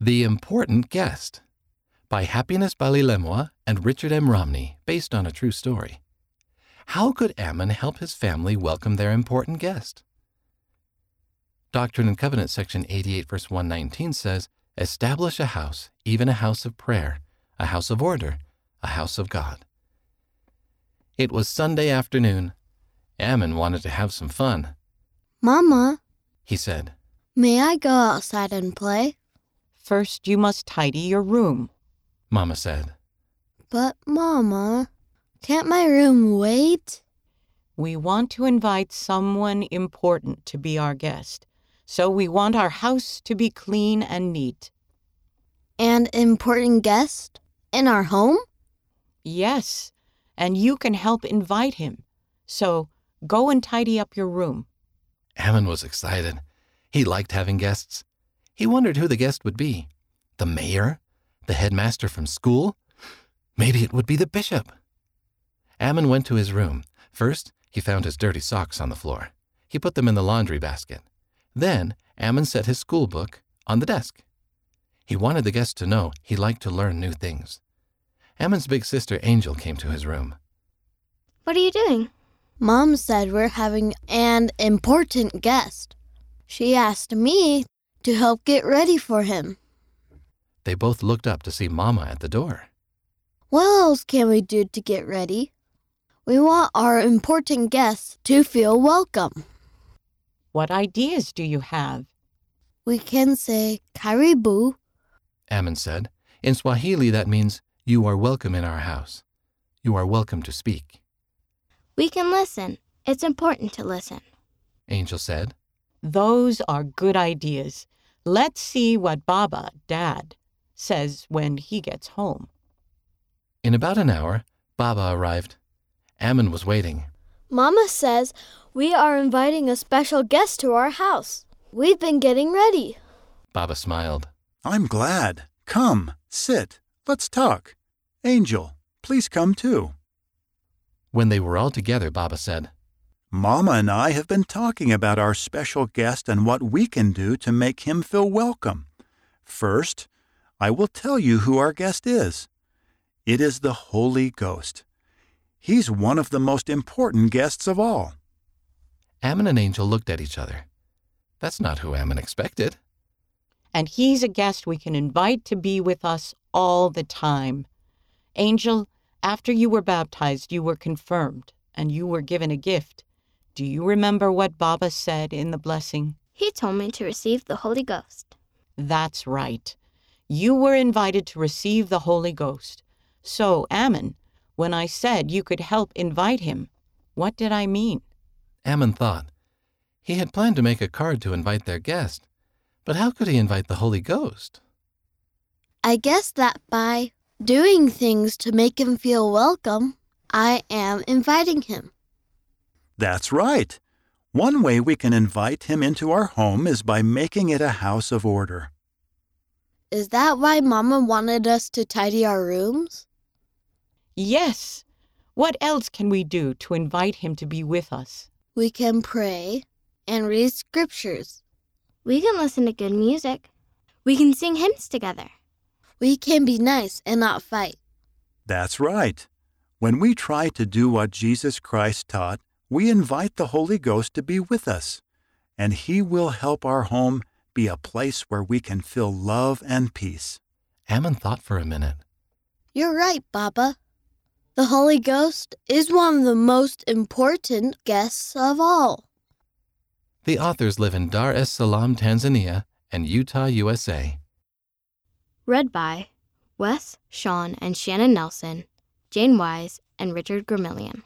The Important Guest by Happiness Balilemois and Richard M. Romney, based on a true story. How could Ammon help his family welcome their important guest? Doctrine and Covenant, section 88, verse 119 says, Establish a house, even a house of prayer, a house of order, a house of God. It was Sunday afternoon. Ammon wanted to have some fun. Mama, He said, may I go outside and play? First, you must tidy your room. Mama said. But, Mama, can't my room wait? We want to invite someone important to be our guest, so we want our house to be clean and neat. An important guest? In our home? Yes, and you can help invite him. So go and tidy up your room. Ammon was excited. He liked having guests. He wondered who the guest would be. The mayor? The headmaster from school? Maybe it would be the bishop. Ammon went to his room. First, he found his dirty socks on the floor. He put them in the laundry basket. Then, Ammon set his school book on the desk. He wanted the guest to know he liked to learn new things. Ammon's big sister Angel came to his room. What are you doing? Mom said we're having an important guest. She asked me to help get ready for him. They both looked up to see Mama at the door. What else can we do to get ready? We want our important guests to feel welcome. What ideas do you have? We can say karibu, Ammon said. In Swahili, that means, You are welcome in our house. You are welcome to speak, We can listen. It's important to listen. Angel said. Those are good ideas. Let's see what Baba, Dad, says when he gets home. In about an hour, Baba arrived. Ammon was waiting. Mama says we are inviting a special guest to our house. We've been getting ready. Baba smiled. I'm glad. Come, sit. Let's talk. Angel, please come too. When they were all together, Baba said, Mama and I have been talking about our special guest and what we can do to make him feel welcome. First, I will tell you who our guest is. It is the Holy Ghost. He's one of the most important guests of all. Ammon and Angel looked at each other. That's not who Ammon expected. And he's a guest we can invite to be with us all the time. Angel, after you were baptized, you were confirmed and you were given a gift. Do you remember what Baba said in the blessing? He told me to receive the Holy Ghost. That's right. You were invited to receive the Holy Ghost. So, Ammon, when I said you could help invite him, what did I mean? Ammon thought. He had planned to make a card to invite their guest, but how could he invite the Holy Ghost? I guess that by doing things to make him feel welcome, I am inviting him. That's right. One way we can invite him into our home is by making it a house of order. Is that why Mama wanted us to tidy our rooms? Yes. What else can we do to invite him to be with us? We can pray and read scriptures. We can listen to good music. We can sing hymns together. We can be nice and not fight. That's right. When we try to do what Jesus Christ taught, we invite the Holy Ghost to be with us, and He will help our home be a place where we can feel love and peace. Ammon thought for a minute. You're right, Baba. The Holy Ghost is one of the most important guests of all. The authors live in Dar es Salaam, Tanzania, and Utah, USA. Read by Wes, Sean, and Shannon Nelson, Jane Wise, and Richard Gramillion.